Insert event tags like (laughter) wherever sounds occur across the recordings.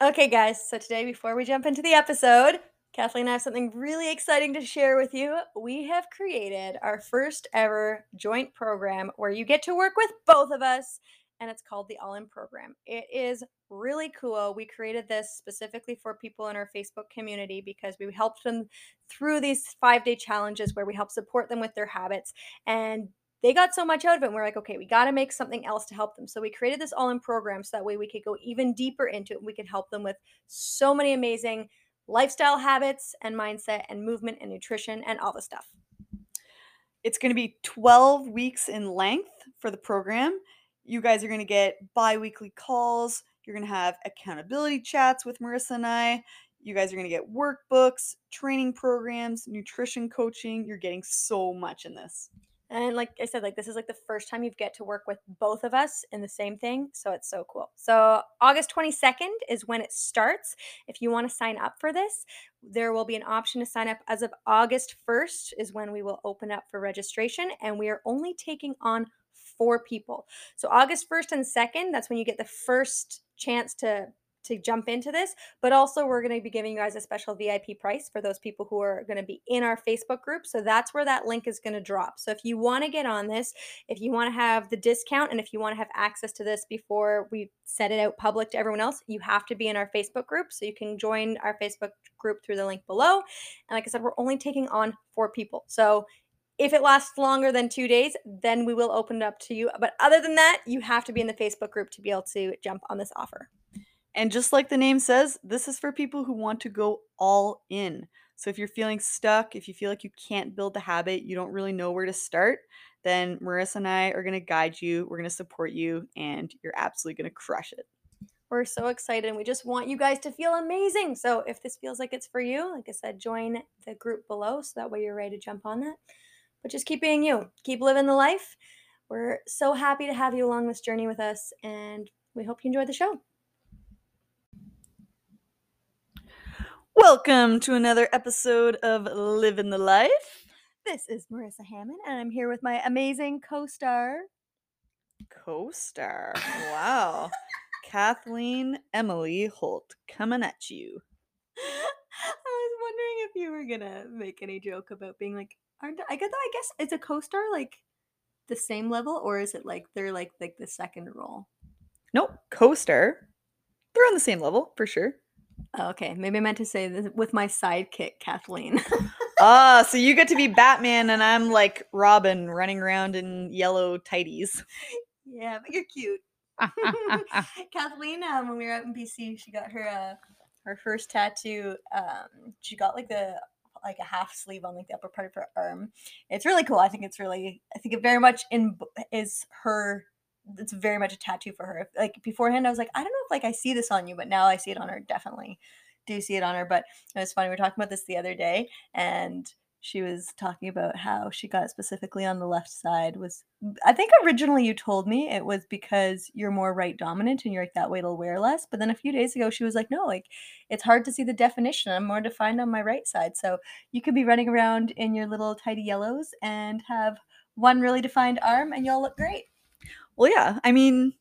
Okay, guys, so today, before we jump into the episode, Kathleen and I have something really exciting to share with you. We have created our first ever joint program where you get to work with both of us, and it's called the All In Program. It is really cool. We created this specifically for people in our Facebook community because we helped them through these five day challenges where we help support them with their habits. And they got so much out of it. And we're like, okay, we got to make something else to help them. So we created this all in program so that way we could go even deeper into it. We could help them with so many amazing lifestyle habits and mindset and movement and nutrition and all the stuff. It's going to be 12 weeks in length for the program. You guys are going to get bi weekly calls. You're going to have accountability chats with Marissa and I. You guys are going to get workbooks, training programs, nutrition coaching. You're getting so much in this. And like I said, like this is like the first time you get to work with both of us in the same thing. So it's so cool. So August 22nd is when it starts. If you want to sign up for this, there will be an option to sign up as of August 1st is when we will open up for registration. And we are only taking on four people. So August 1st and 2nd, that's when you get the first chance to to jump into this, but also we're going to be giving you guys a special VIP price for those people who are going to be in our Facebook group. So that's where that link is going to drop. So if you want to get on this, if you want to have the discount and if you want to have access to this before we set it out public to everyone else, you have to be in our Facebook group. So you can join our Facebook group through the link below. And like I said, we're only taking on four people. So if it lasts longer than two days, then we will open it up to you. But other than that, you have to be in the Facebook group to be able to jump on this offer. And just like the name says, this is for people who want to go all in. So if you're feeling stuck, if you feel like you can't build the habit, you don't really know where to start, then Marissa and I are going to guide you. We're going to support you, and you're absolutely going to crush it. We're so excited and we just want you guys to feel amazing. So if this feels like it's for you, like I said, join the group below so that way you're ready to jump on that. But just keep being you, keep living the life. We're so happy to have you along this journey with us, and we hope you enjoy the show. Welcome to another episode of Living the Life. This is Marissa Hamon, and I'm here with my amazing co star. Co star. Wow. Kathleen Emily Holt coming at you. (laughs) I was wondering if you were gonna make any joke about being like, aren't I guess I guess it's a co-star like the same level, or is it like they're like like the second role? Nope, co-star. They're on the same level for sure. Oh, okay, maybe I meant to say this with my sidekick, Kathleen. (laughs) Ah, so you get to be Batman and I'm like Robin running around in yellow tighties. yeah, but you're cute. (laughs) Kathleen, um, when we were out in BC, she got her uh, her first tattoo. Um, she got like the like a half sleeve on like the upper part of her arm. It's really cool. I think it's really. I think it very much in is her. It's very much a tattoo for her. Like beforehand, I was like, I don't know if like I see this on you, but now I see it on her. Definitely do see it on her. But it was funny. We were talking about this the other day, and she was talking about how she got specifically on the left side was i think originally you told me it was because you're more right dominant and you're like that way it'll wear less but then a few days ago she was like no like it's hard to see the definition i'm more defined on my right side so you could be running around in your little tidy yellows and have one really defined arm and you'll look great well yeah i mean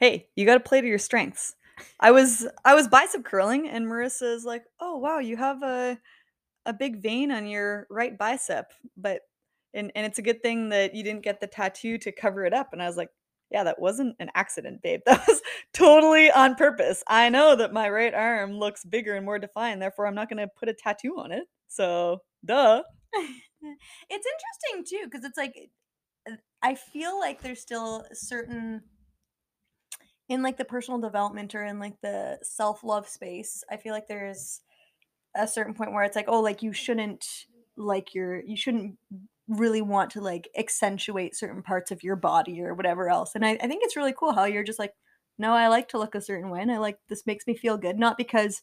hey you got to play to your strengths I was I was bicep curling and Marissa's like, "Oh, wow, you have a a big vein on your right bicep." But and and it's a good thing that you didn't get the tattoo to cover it up. And I was like, "Yeah, that wasn't an accident, babe. (laughs) That was totally on purpose. I know that my right arm looks bigger and more defined, therefore I'm not going to put a tattoo on it." So, duh. (laughs) it's interesting too because it's like Uh, I feel like there's still certain in like the personal development or in like the self-love space. I feel like there's a certain point where it's like, oh, like you shouldn't like your you shouldn't really want to like accentuate certain parts of your body or whatever else. And I, I think it's really cool how you're just like, no, I like to look a certain way and I like this makes me feel good. Not because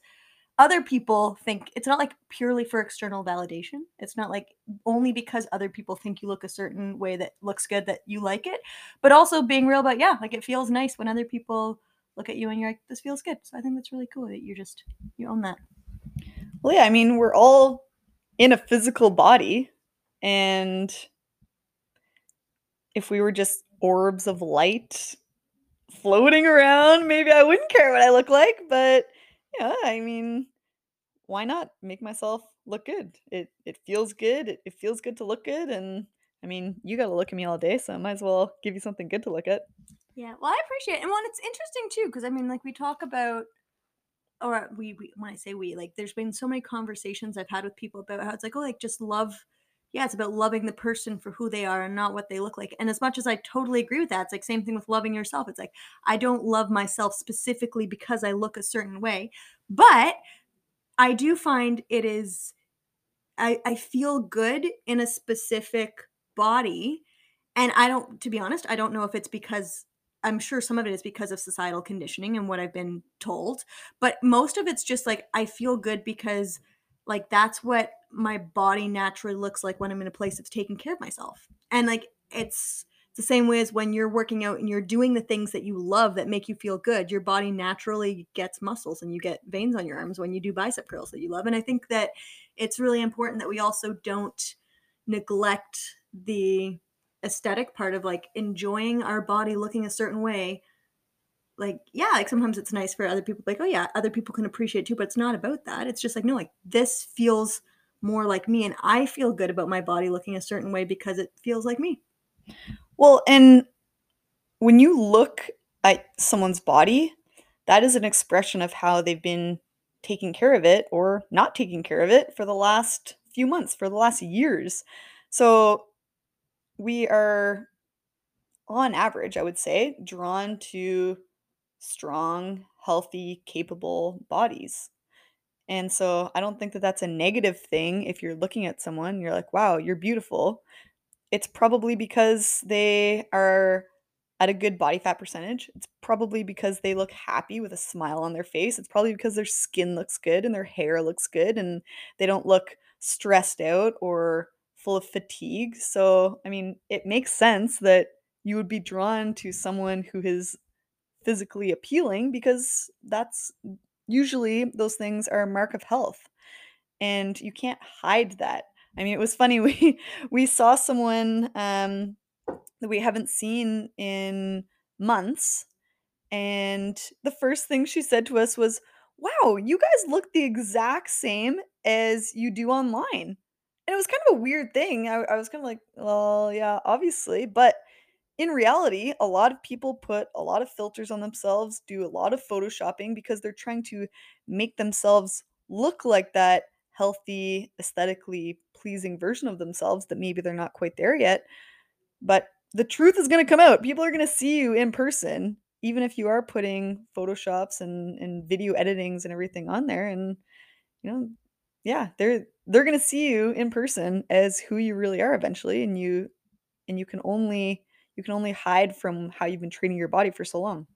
other people think it's not like purely for external validation. It's not like only because other people think you look a certain way that looks good that you like it, but also being real about, yeah, like it feels nice when other people look at you and you're like, this feels good. So I think that's really cool that you're just, you own that. Well, yeah, I mean, we're all in a physical body and if we were just orbs of light floating around, maybe I wouldn't care what I look like, but yeah, I mean, why not make myself look good? It it feels good. It, it feels good to look good, and I mean, you got to look at me all day, so I might as well give you something good to look at. Yeah, well, I appreciate it. And one, it's interesting too, because I mean, like we talk about, or we, we, when I say we, like there's been so many conversations I've had with people about how it's like, oh, like just love. Yeah, it's about loving the person for who they are and not what they look like. And as much as I totally agree with that, it's like same thing with loving yourself. It's like I don't love myself specifically because I look a certain way, but I do find it is I, I feel good in a specific body. And I don't, to be honest, I don't know if it's because I'm sure some of it is because of societal conditioning and what I've been told, but most of it's just like I feel good because like that's what my body naturally looks like when I'm in a place of taking care of myself. And like it's the same way as when you're working out and you're doing the things that you love that make you feel good, your body naturally gets muscles and you get veins on your arms when you do bicep curls that you love. And I think that it's really important that we also don't neglect the aesthetic part of like enjoying our body looking a certain way like yeah like sometimes it's nice for other people like oh yeah other people can appreciate too but it's not about that. It's just like no like this feels more like me and i feel good about my body looking a certain way because it feels like me. Well and when you look at someone's body that is an expression of how they've been taking care of it or not taking care of it for the last few months for the last years. So we are on average i would say drawn to strong healthy capable bodies and so I don't think that that's a negative thing if you're looking at someone, you're like, wow, you're beautiful. It's probably because they are at a good body fat percentage. It's probably because they look happy with a smile on their face. It's probably because their skin looks good and their hair looks good and they don't look stressed out or full of fatigue. So, I mean, it makes sense that you would be drawn to someone who is physically appealing because that's usually those things are a mark of health and you can't hide that. I mean, it was funny (laughs) we we saw someone um that we haven't seen in months and the first thing she said to us was, "Wow, you guys look the exact same as you do online." And it was kind of a weird thing. I, I was kind of like, "Well, yeah, obviously," but in reality, a lot of people put a lot of filters on themselves, do a lot of photoshopping because they're trying to make themselves look like that healthy, aesthetically pleasing version of themselves that maybe they're not quite there yet. But the truth is going to come out. People are going to see you in person, even if you are putting photoshops and, and video editings and everything on there. And, you know, yeah, they're they're going to see you in person as who you really are eventually and you and you can only you can only hide from how you've been treating your body for so long.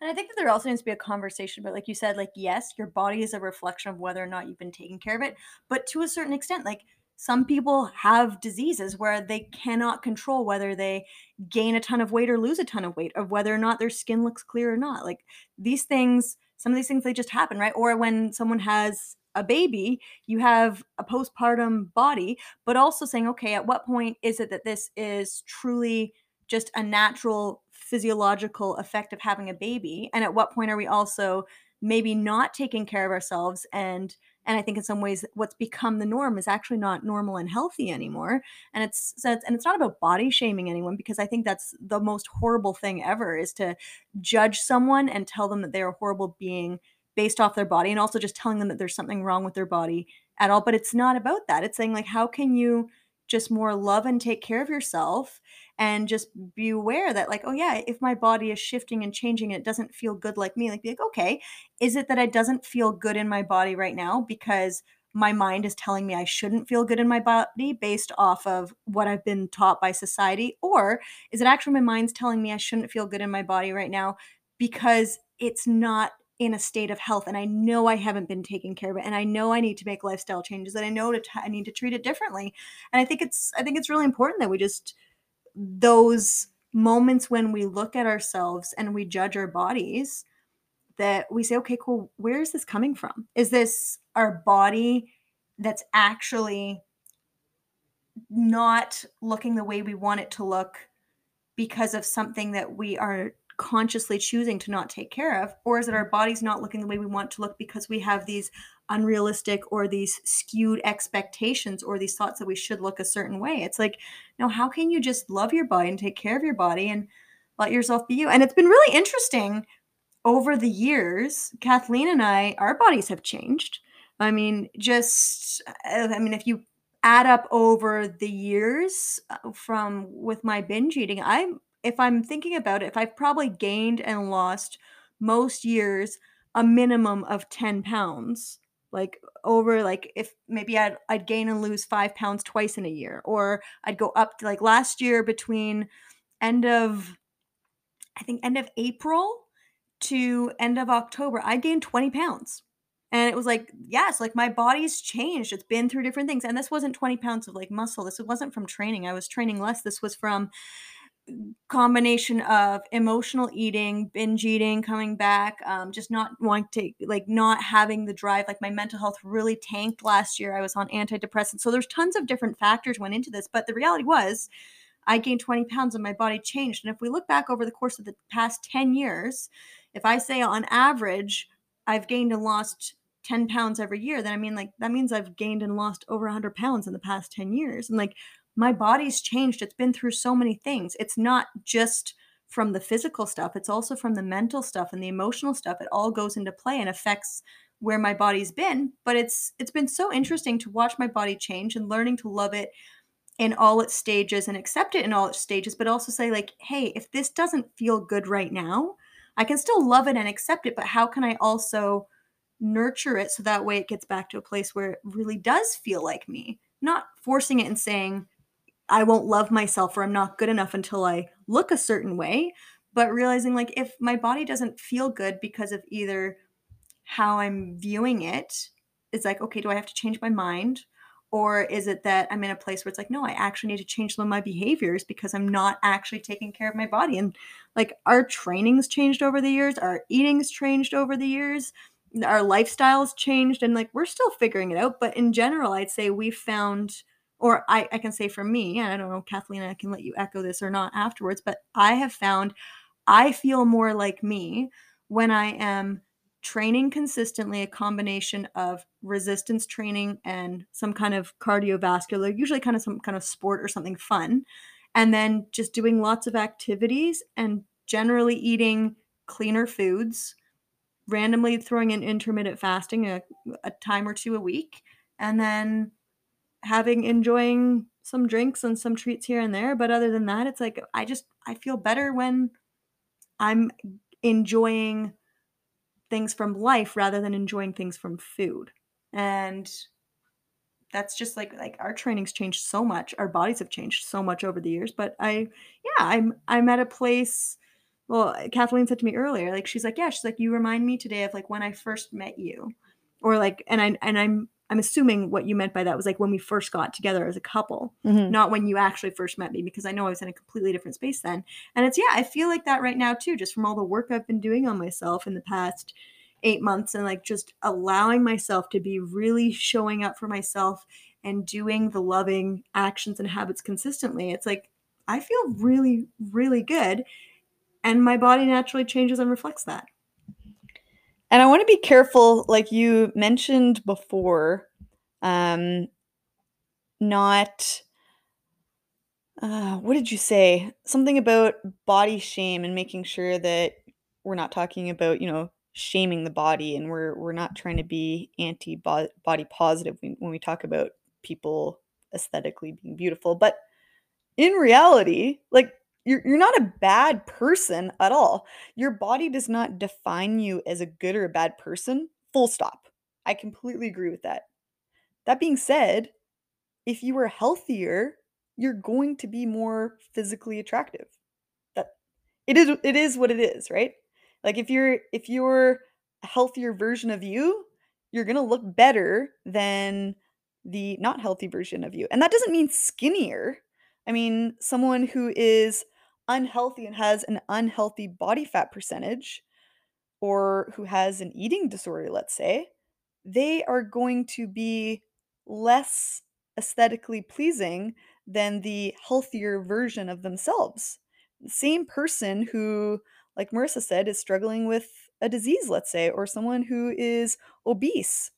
And I think that there also needs to be a conversation about, like you said, like, yes, your body is a reflection of whether or not you've been taking care of it. But to a certain extent, like, some people have diseases where they cannot control whether they gain a ton of weight or lose a ton of weight, of whether or not their skin looks clear or not. Like, these things, some of these things, they just happen, right? Or when someone has a baby, you have a postpartum body, but also saying, okay, at what point is it that this is truly just a natural physiological effect of having a baby and at what point are we also maybe not taking care of ourselves? And and i think in some ways what's become the norm is actually not normal and healthy anymore. And it's, so it's and it's not about body shaming anyone because i think that's the most horrible thing ever is to judge someone and tell them that they're a horrible being based off their body and also just telling them that there's something wrong with their body at all. But it's not about that. It's saying like how can you just more love and take care of yourself and just be aware that like oh yeah if my body is shifting and changing and it doesn't feel good like me like be like okay is it that it doesn't feel good in my body right now because my mind is telling me I shouldn't feel good in my body based off of what I've been taught by society? Or is it actually my mind's telling me I shouldn't feel good in my body right now because it's not in a state of health and I know I haven't been taking care of it and I know I need to make lifestyle changes and I know to t- I need to treat it differently. And I think it's I think it's really important that we just those moments when we look at ourselves and we judge our bodies that we say okay cool where is this coming from is this our body that's actually not looking the way we want it to look because of something that we are consciously choosing to not take care of or is it our body's not looking the way we want to look because we have these unrealistic or these skewed expectations or these thoughts that we should look a certain way? It's like no how can you just love your body and take care of your body and let yourself be you? And it's been really interesting over the years kathleen and i our bodies have changed. I mean just i mean if you add up over the years uh, from with my binge eating i'm if I'm thinking about it, if I've probably gained and lost most years a minimum of 10 pounds, like over like if maybe I'd I'd gain and lose five pounds twice in a year, or I'd go up to like last year between end of I think end of April to end of October, I gained 20 pounds. And it was like, yes, like my body's changed. It's been through different things. And this wasn't 20 pounds of like muscle. This wasn't from training. I was training less. This was from combination of emotional eating, binge eating, coming back, um, just not wanting to, like, not having the drive. Like, my mental health really tanked last year. I was on antidepressants. So, there's tons of different factors went into this. But the reality was, I gained 20 pounds and my body changed. And if we look back over the course of the past 10 years, if I say on average, I've gained and lost 10 pounds every year, then I mean, like, that means I've gained and lost over 100 pounds in the past 10 years. And like, my body's changed. It's been through so many things. It's not just from the physical stuff, it's also from the mental stuff and the emotional stuff. It all goes into play and affects where my body's been, but it's it's been so interesting to watch my body change and learning to love it in all its stages and accept it in all its stages, but also say like, "Hey, if this doesn't feel good right now, I can still love it and accept it, but how can I also nurture it so that way it gets back to a place where it really does feel like me?" Not forcing it and saying, I won't love myself or I'm not good enough until I look a certain way. But realizing, like, if my body doesn't feel good because of either how I'm viewing it, it's like, okay, do I have to change my mind? Or is it that I'm in a place where it's like, no, I actually need to change some of my behaviors because I'm not actually taking care of my body? And like, our training's changed over the years, our eating's changed over the years, our lifestyles changed, and like, we're still figuring it out. But in general, I'd say we've found or I, I can say for me, and I don't know, Kathleen, I can let you echo this or not afterwards, but I have found I feel more like me when I am training consistently a combination of resistance training and some kind of cardiovascular, usually kind of some kind of sport or something fun, and then just doing lots of activities and generally eating cleaner foods, randomly throwing in intermittent fasting a, a time or two a week, and then having enjoying some drinks and some treats here and there but other than that it's like i just i feel better when i'm enjoying things from life rather than enjoying things from food. And that's just like like our training's changed so much our bodies have changed so much over the years but i yeah i'm i'm at a place well kathleen said to me earlier like she's like yeah she's like you remind me today of like when i first met you or like and i and i'm I'm assuming what you meant by that was like when we first got together as a couple, mm-hmm. not when you actually first met me, because I know I was in a completely different space then. And it's, yeah, I feel like that right now too, just from all the work I've been doing on myself in the past eight months and like just allowing myself to be really showing up for myself and doing the loving actions and habits consistently. It's like, I feel really, really good. and my body naturally changes and reflects that. And I want to be careful, like you mentioned before, um, not. Uh, what did you say? Something about body shame and making sure that we're not talking about, you know, shaming the body and we're we're not trying to be anti body positive when, when we talk about people aesthetically being beautiful. But in reality, like you're you're not a bad person at all. Your body does not define you as a good or a bad person. Full stop. I completely agree with that. That being said, if you are healthier, you're going to be more physically attractive. That it is it is what it is, right? Like if you're if you're a healthier version of you, you're going to look better than the not healthy version of you. And that doesn't mean skinnier. I mean, someone who is unhealthy and has an unhealthy body fat percentage or who has an eating disorder, let's say, they are going to be less aesthetically pleasing than the healthier version of themselves. The same person who, like Marissa said, is struggling with a disease, let's say, or someone who is obese,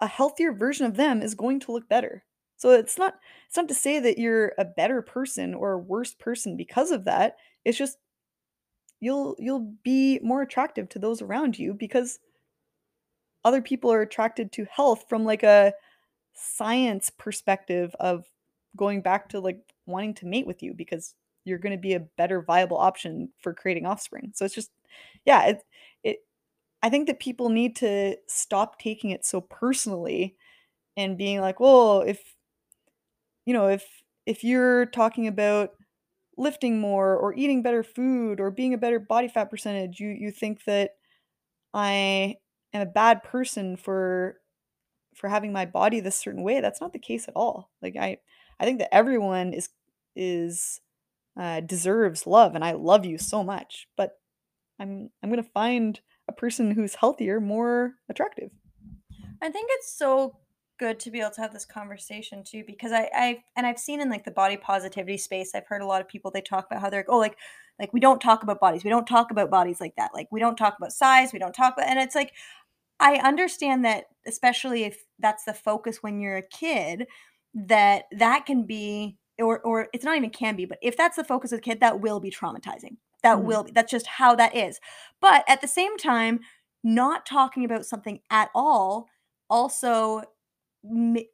a healthier version of them is going to look better. So it's not it's not to say that you're a better person or a worse person because of that. It's just you'll you'll be more attractive to those around you because other people are attracted to health from like a science perspective of going back to like wanting to mate with you because you're going to be a better viable option for creating offspring. So it's just yeah, it it I think that people need to stop taking it so personally and being like, "Well, if you know, if if you're talking about lifting more or eating better food or being a better body fat percentage, you you think that I am a bad person for for having my body this certain way. That's not the case at all. Like I I think that everyone is is uh, deserves love and I love you so much, but I'm I'm to find a person who's healthier more attractive. I think it's so good to be able to have this conversation too because I I and I've seen in like the body positivity space I've heard a lot of people they talk about how they're like oh like like we don't talk about bodies. We don't talk about bodies like that. Like we don't talk about size. We don't talk about and it's like I understand that especially if that's the focus when you're a kid that that can be or or it's not even can be but if that's the focus of the kid that will be traumatizing. That Mhm. will be that's just how that is. But at the same time not talking about something at all also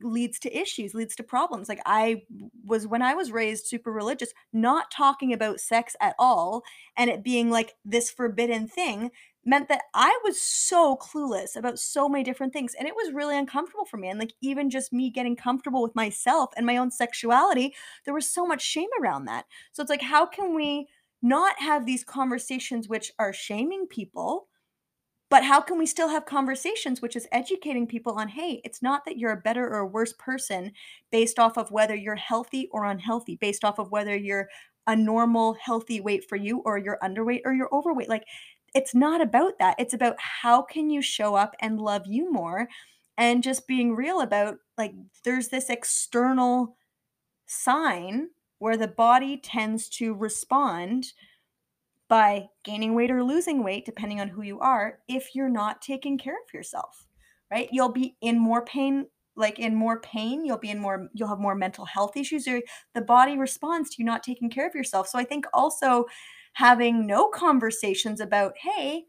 leads to issues leads to problems. Like i was when i was raised super religious not talking about sex at all and it being like this forbidden thing meant that i was so clueless about so many different things and it was really uncomfortable for me and like even just me getting comfortable with myself and my own sexuality there was so much shame around that. So it's like how can we not have these conversations which are shaming people but how can we still have conversations, which is educating people on, hey, it's not that you're a better or a worse person based off of whether you're healthy or unhealthy, based off of whether you're a normal, healthy weight for you or you're underweight or you're overweight. Like, it's not about that. It's about how can you show up and love you more and just being real about like there's this external sign where the body tends to respond by gaining weight or losing weight, depending on who you are, if you're not taking care of yourself, right? You'll be in more pain, like in more pain, you'll be in more, you'll have more mental health issues, or the body responds to you not taking care of yourself. So I think also having no conversations about, hey,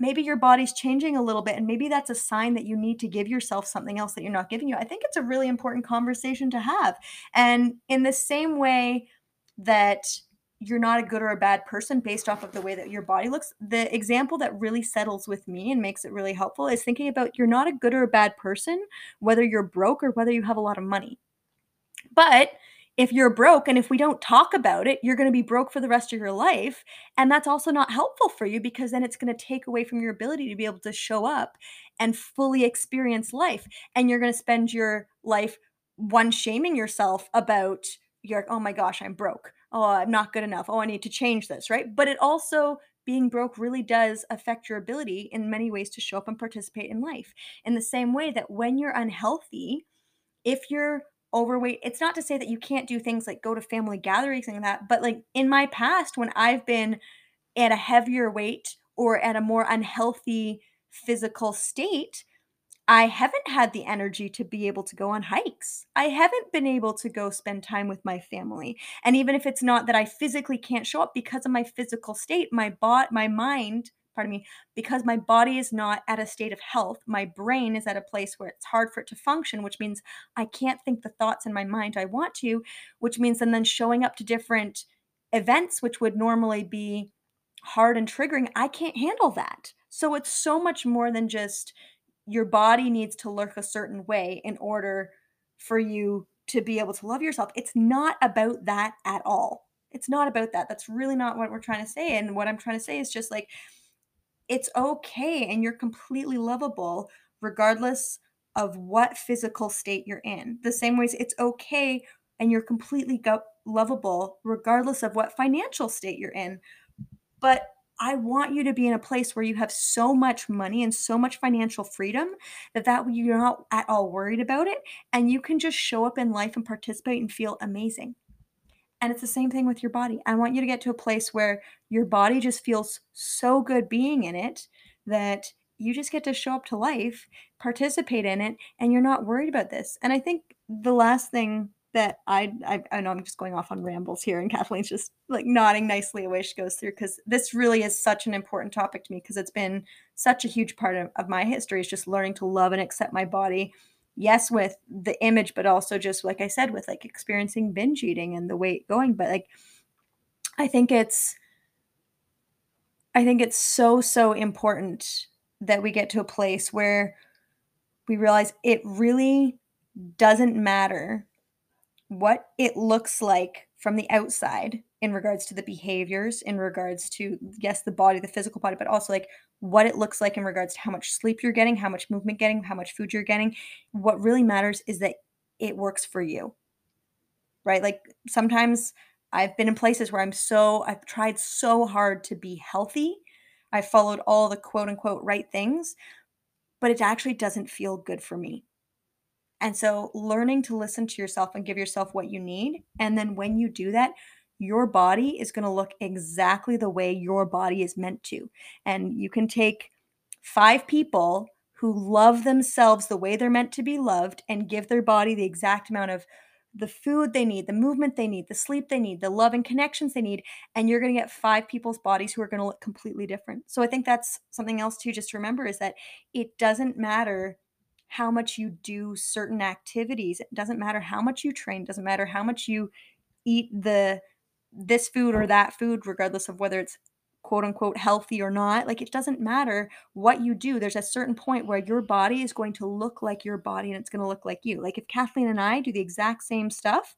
maybe your body's changing a little bit and maybe that's a sign that you need to give yourself something else that you're not giving you. I think it's a really important conversation to have. And in the same way that you're not a good or a bad person based off of the way that your body looks. The example that really settles with me and makes it really helpful is thinking about you're not a good or a bad person, whether you're broke or whether you have a lot of money. But if you're broke and if we don't talk about it, you're going to be broke for the rest of your life. And that's also not helpful for you because then it's going to take away from your ability to be able to show up and fully experience life. And you're going to spend your life one shaming yourself about you're oh my gosh, I'm broke. Oh, I'm not good enough. Oh, I need to change this, right? But it also being broke really does affect your ability in many ways to show up and participate in life. In the same way that when you're unhealthy, if you're overweight, it's not to say that you can't do things like go to family gatherings and that, but like in my past, when I've been at a heavier weight or at a more unhealthy physical state, I haven't had the energy to be able to go on hikes. I haven't been able to go spend time with my family. And even if it's not that I physically can't show up because of my physical state, my bot my mind, pardon me, because my body is not at a state of health, my brain is at a place where it's hard for it to function, which means I can't think the thoughts in my mind I want to, which means and then showing up to different events which would normally be hard and triggering, I can't handle that. So it's so much more than just your body needs to look a certain way in order for you to be able to love yourself. It's not about that at all. It's not about that. That's really not what we're trying to say. And what I'm trying to say is just like, it's okay and you're completely lovable regardless of what physical state you're in. The same ways it's okay and you're completely go- lovable regardless of what financial state you're in. But I want you to be in a place where you have so much money and so much financial freedom that that you're not at all worried about it and you can just show up in life and participate and feel amazing. And it's the same thing with your body. I want you to get to a place where your body just feels so good being in it that you just get to show up to life, participate in it, and you're not worried about this. And I think the last thing that I, I I know I'm just going off on rambles here, and (laughs) Kathleen's just like nodding nicely away she goes through because this really is such an important topic to me because it's been such a huge part of, of my history is just learning to love and accept my body. Yes, with the image, but also just like I said, with like experiencing binge eating and the weight going. But like I think it's I think it's so, so important that we get to a place where we realize it really doesn't matter what it looks like from the outside in regards to the behaviors, in regards to, yes, the body, the physical body, but also like what it looks like in regards to how much sleep you're getting, how much movement getting, how much food you're getting. What really matters is that it works for you. Right? Like sometimes I've been in places where I'm so I've tried so hard to be healthy. I followed all the quote unquote right things, but it actually doesn't feel good for me. And so learning to listen to yourself and give yourself what you need. And then when you do that, your body is going to look exactly the way your body is meant to. And you can take five people who love themselves the way they're meant to be loved and give their body the exact amount of the food they need, the movement they need, the sleep they need, the love and connections they need, and you're going to get five people's bodies who are going to look completely different. So I think that's something else too just to remember is that it doesn't matter how much you do certain activities. It doesn't matter how much you train, doesn't matter how much you eat the this food or that food regardless of whether it's quote unquote healthy or not. Like it doesn't matter what you do. There's a certain point where your body is going to look like your body and it's going to look like you. Like if Kathleen and I do the exact same stuff,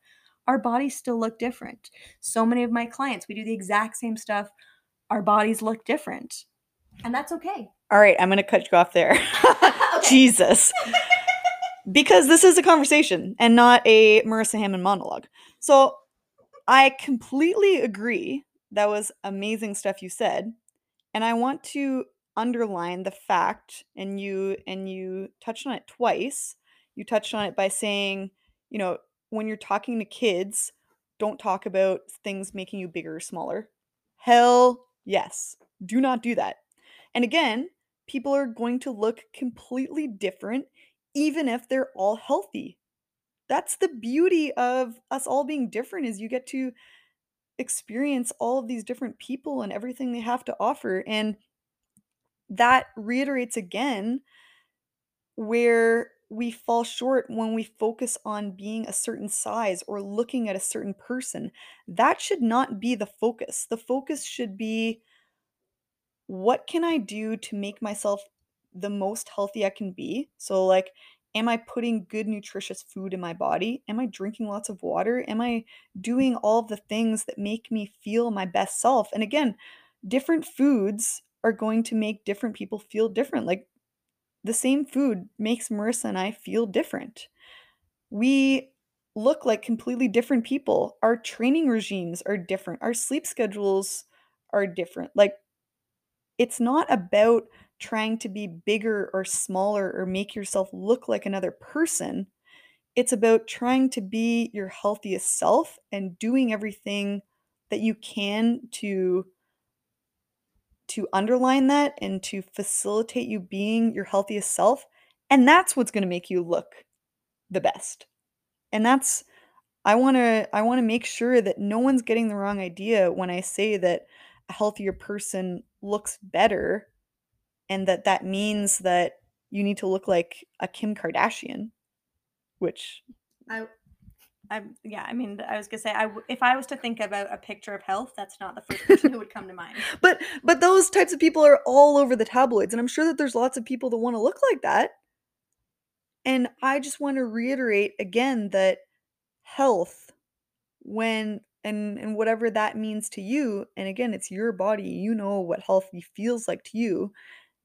our bodies still look different. So many of my clients, we do the exact same stuff, our bodies look different. And that's okay. All right, I'm going to cut you off there. (laughs) Jesus. because this is a conversation and not a Marissa Hamon monologue. So I completely agree. That was amazing stuff you said. And I want to underline the fact and you and you touched on it twice. You touched on it by saying, you know, when you're talking to kids, don't talk about things making you bigger or smaller. Hell yes. Do not do that. And again, people are going to look completely different even if they're all healthy. That's the beauty of us all being different is you get to experience all of these different people and everything they have to offer and that reiterates again where we fall short when we focus on being a certain size or looking at a certain person. That should not be the focus. The focus should be what can I do to make myself the most healthy I can be? So, like, am I putting good, nutritious food in my body? Am I drinking lots of water? Am I doing all the things that make me feel my best self? And again, different foods are going to make different people feel different. Like, the same food makes Marissa and I feel different. We look like completely different people. Our training regimes are different. Our sleep schedules are different. Like, it's not about trying to be bigger or smaller or make yourself look like another person. It's about trying to be your healthiest self and doing everything that you can to to underline that and to facilitate you being your healthiest self. And that's what's going to make you look the best. And that's I want to I want to make sure that no one's getting the wrong idea when I say that a healthier person looks better and that that means that you need to look like a Kim Kardashian, which I I yeah, I mean, I was gonna say, I if I was to think about a picture of health, that's not the first person who would come to mind. (laughs) but but those types of people are all over the tabloids and I'm sure that there's lots of people that want to look like that. And I just want to reiterate again that health when and and whatever that means to you and again it's your body you know what healthy feels like to you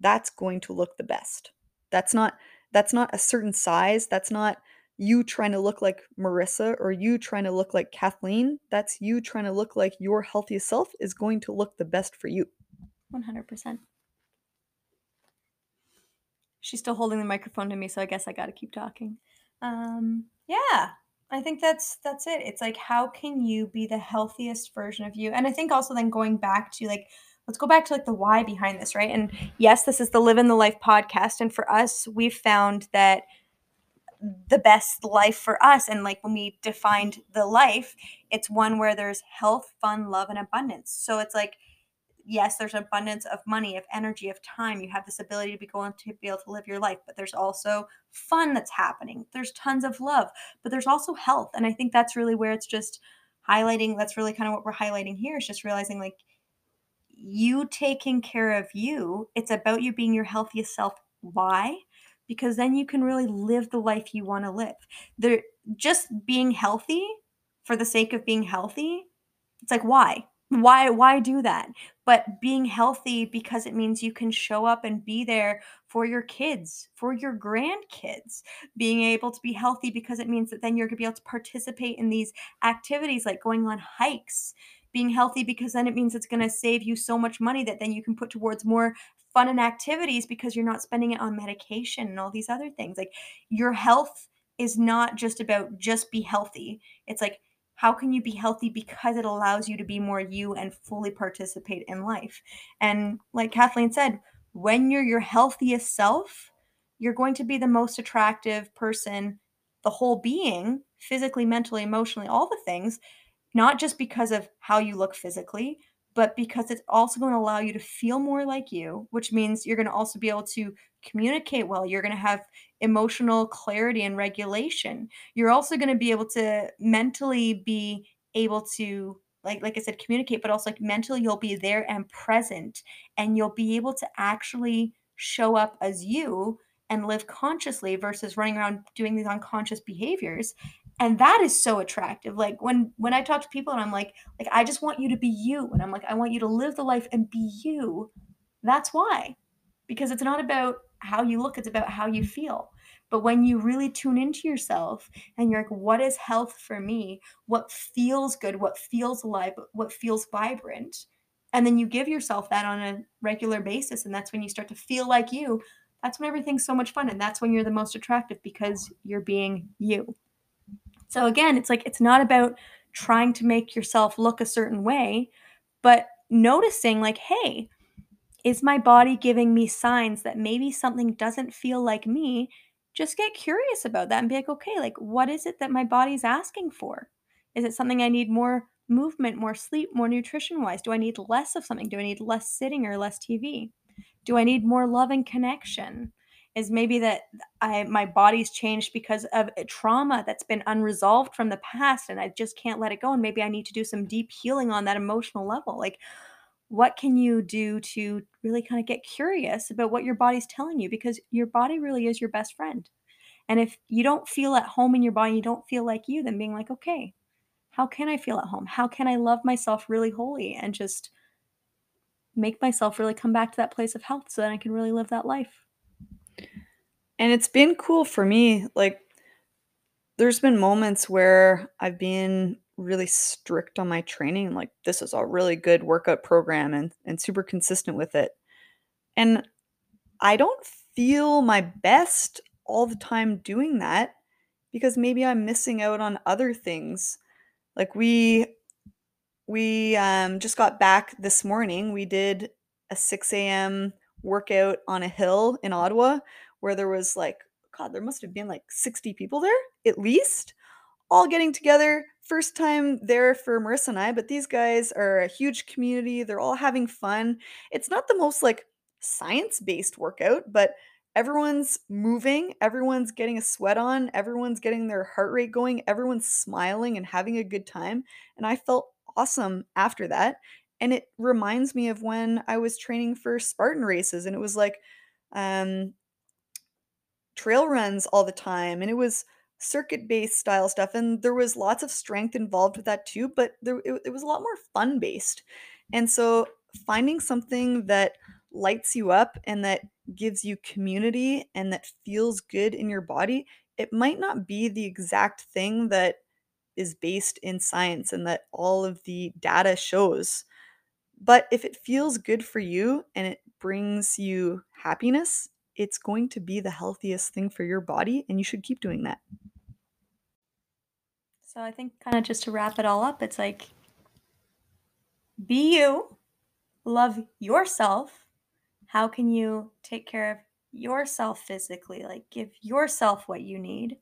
that's going to look the best. That's not that's not a certain size that's not you trying to look like marissa or you trying to look like kathleen that's you trying to look like your healthiest self is going to look the best for you. 100% she's still holding the microphone to me so i guess i gotta keep talking. Um yeah I think that's that's it. It's like how can you be the healthiest version of you? And I think also then going back to like let's go back to like the why behind this, right? And yes, this is the Live in the Life podcast and for us we've found that the best life for us and like when we defined the life, it's one where there's health, fun, love and abundance. So it's like yes, there's an abundance of money, of energy, of time. You have this ability to be going to be able to live your life, but there's also fun that's happening. There's tons of love, but there's also health. And I think that's really where it's just highlighting. That's really kind of what we're highlighting here is just realizing like you taking care of you. It's about you being your healthiest self. Why? Because then you can really live the life you want to live. There, just being healthy for the sake of being healthy. It's like why? Why why do that? But being healthy because it means you can show up and be there for your kids, for your grandkids. Being able to be healthy because it means that then you're going to be able to participate in these activities like going on hikes. Being healthy because then it means it's going to save you so much money that then you can put towards more fun and activities because you're not spending it on medication and all these other things. Like your health is not just about just be healthy. It's like how can you be healthy because it allows you to be more you and fully participate in life? And like kathleen said when you're your healthiest self you're going to be the most attractive person the whole being physically mentally emotionally all the things not just because of how you look physically but because it's also going to allow you to feel more like you, which means you're going to also be able to communicate well. You're going to have emotional clarity and regulation. You're also going to be able to mentally be able to like like I said communicate but also like mentally you'll be there and present and you'll be able to actually show up as you and live consciously versus running around doing these unconscious behaviors and that is so attractive like when when i talk to people and i'm like like i just want you to be you and i'm like i want you to live the life and be you that's why because it's not about how you look it's about how you feel. But when you really tune into yourself and you're like what is health for me? What feels good? What feels alive? What feels vibrant? And then you give yourself that on a regular basis and that's when you start to feel like you that's when everything's so much fun and that's when you're the most attractive because you're being you. So again, it's like it's not about trying to make yourself look a certain way, but noticing like, hey, is my body giving me signs that maybe something doesn't feel like me? Just get curious about that and be like, okay, like what is it that my body's asking for? Is it something I need more movement, more sleep, more nutrition wise? Do I need less of something? Do I need less sitting or less TV? Do I need more love and connection? is maybe that I my body's changed because of trauma that's been unresolved from the past and I just can't let it go and maybe I need to do some deep healing on that emotional level. Like what can you do to really kind of get curious about what your body's telling you because your body really is your best friend. And if you don't feel at home in your body, you don't feel like you, then being like, okay, how can I feel at home? How can I love myself really wholly and just make myself really come back to that place of health so that I can really live that life? And it's been cool for me. Like, there's been moments where I've been really strict on my training. Like, this is a really good workout program and, and super consistent with it. And I don't feel my best all the time doing that because maybe I'm missing out on other things. Like we we um, just got back this morning. We did a 6 a.m. workout on a hill in Ottawa where there was like, God, there must have been like 60 people there at least, all getting together. First time there for Marissa and I, but these guys are a huge community. They're all having fun. It's not the most like science based workout, but everyone's moving, everyone's getting a sweat on, everyone's getting their heart rate going, everyone's smiling and having a good time. And I felt awesome after that. And it reminds me of when I was training for Spartan races and it was like um, trail runs all the time. And it was circuit based style stuff. And there was lots of strength involved with that too, but there, it, it was a lot more fun based. And so finding something that lights you up and that gives you community and that feels good in your body, it might not be the exact thing that is based in science and that all of the data shows. But if it feels good for you and it brings you happiness, it's going to be the healthiest thing for your body, and you should keep doing that. So I think, kind of just to wrap it all up, it's like be you, love yourself. How can you take care of yourself physically? Like, give yourself what you need.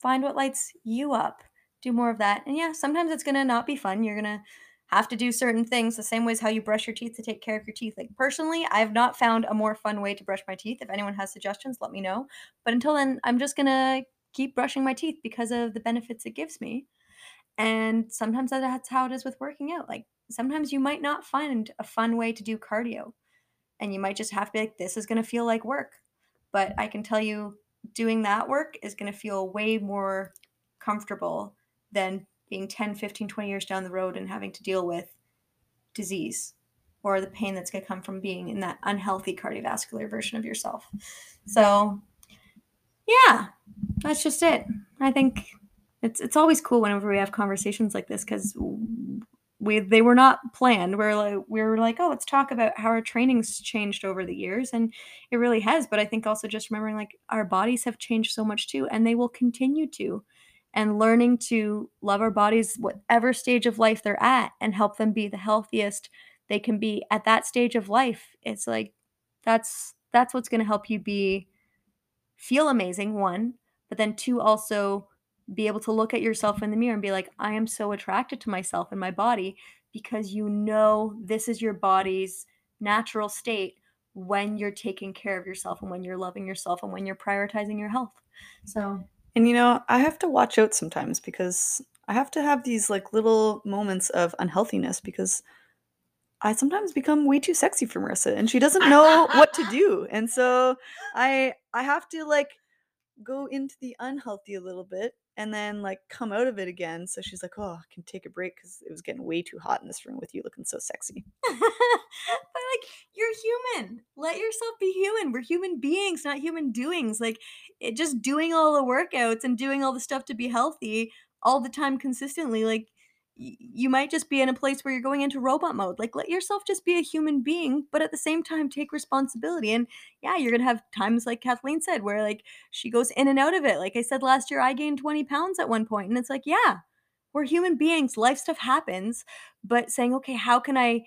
Find what lights you up. Do more of that. And yeah, sometimes it's going to not be fun. You're going to have to do certain things the same way as how you brush your teeth to take care of your teeth. Like personally, I've not found a more fun way to brush my teeth. If anyone has suggestions, let me know. But until then, I'm just going to keep brushing my teeth because of the benefits it gives me. And sometimes that's how it is with working out. Like sometimes you might not find a fun way to do cardio and you might just have to be like this is going to feel like work. But I can tell you doing that work is going to feel way more comfortable than being 10, 15, 20 years down the road and having to deal with disease or the pain that's going to come from being in that unhealthy cardiovascular version of yourself. So, yeah, that's just it. I think it's it's always cool whenever we have conversations like this because we they were not planned. We're like we were like, oh, let's talk about how our training's changed over the years, and it really has. But I think also just remembering like our bodies have changed so much too, and they will continue to and learning to love our bodies whatever stage of life they're at and help them be the healthiest they can be at that stage of life it's like that's that's what's going to help you be feel amazing one but then two also be able to look at yourself in the mirror and be like i am so attracted to myself and my body because you know this is your body's natural state when you're taking care of yourself and when you're loving yourself and when you're prioritizing your health. So and you know, I have to watch out sometimes because I have to have these like little moments of unhealthiness because I sometimes become way too sexy for Marissa and she doesn't know what to do. (laughs) And so I I have to like go into the unhealthy a little bit and then like come out of it again. So she's like, "Oh, I can take a break because it was getting way too hot in this room with you looking so sexy." (laughs) but like, you're human. Let yourself be human. We're human beings, not human doings. Like, it, just doing all the workouts and doing all the stuff to be healthy all the time consistently, like you might just be in a place where you're going into robot mode. Like, let yourself just be a human being, but at the same time, take responsibility. And yeah, you're going to have times, like Kathleen said, where like she goes in and out of it. Like I said last year, I gained 20 pounds at one point, And it's like, yeah, we're human beings. Life stuff happens. But saying, okay, how can I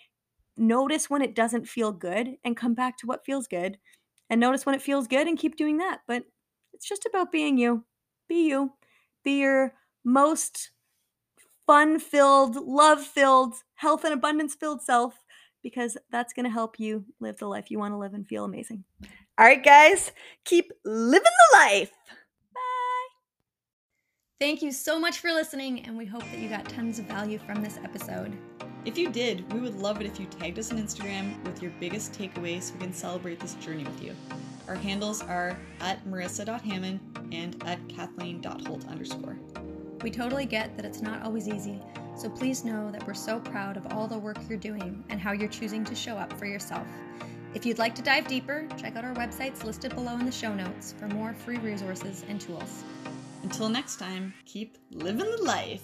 notice when it doesn't feel good and come back to what feels good? And notice when it feels good and keep doing that. But it's just about being you. Be you. Be your most fun filled, love filled, health and abundance filled self because that's going to help you live the life you want to live and feel amazing. All right, guys, keep living the life. Bye. Thank you so much for listening, and we hope that you got tons of value from this episode. If you did, we would love it if you tagged us on Instagram with your biggest takeaway so we can celebrate this journey with you. Our handles are at marissa.hamon and at kathleen.holt underscore. We totally get that it's not always easy, so please know that we're so proud of all the work you're doing and how you're choosing to show up for yourself. If you'd like to dive deeper, check out our websites listed below in the show notes for more free resources and tools. Until next time, keep living the life.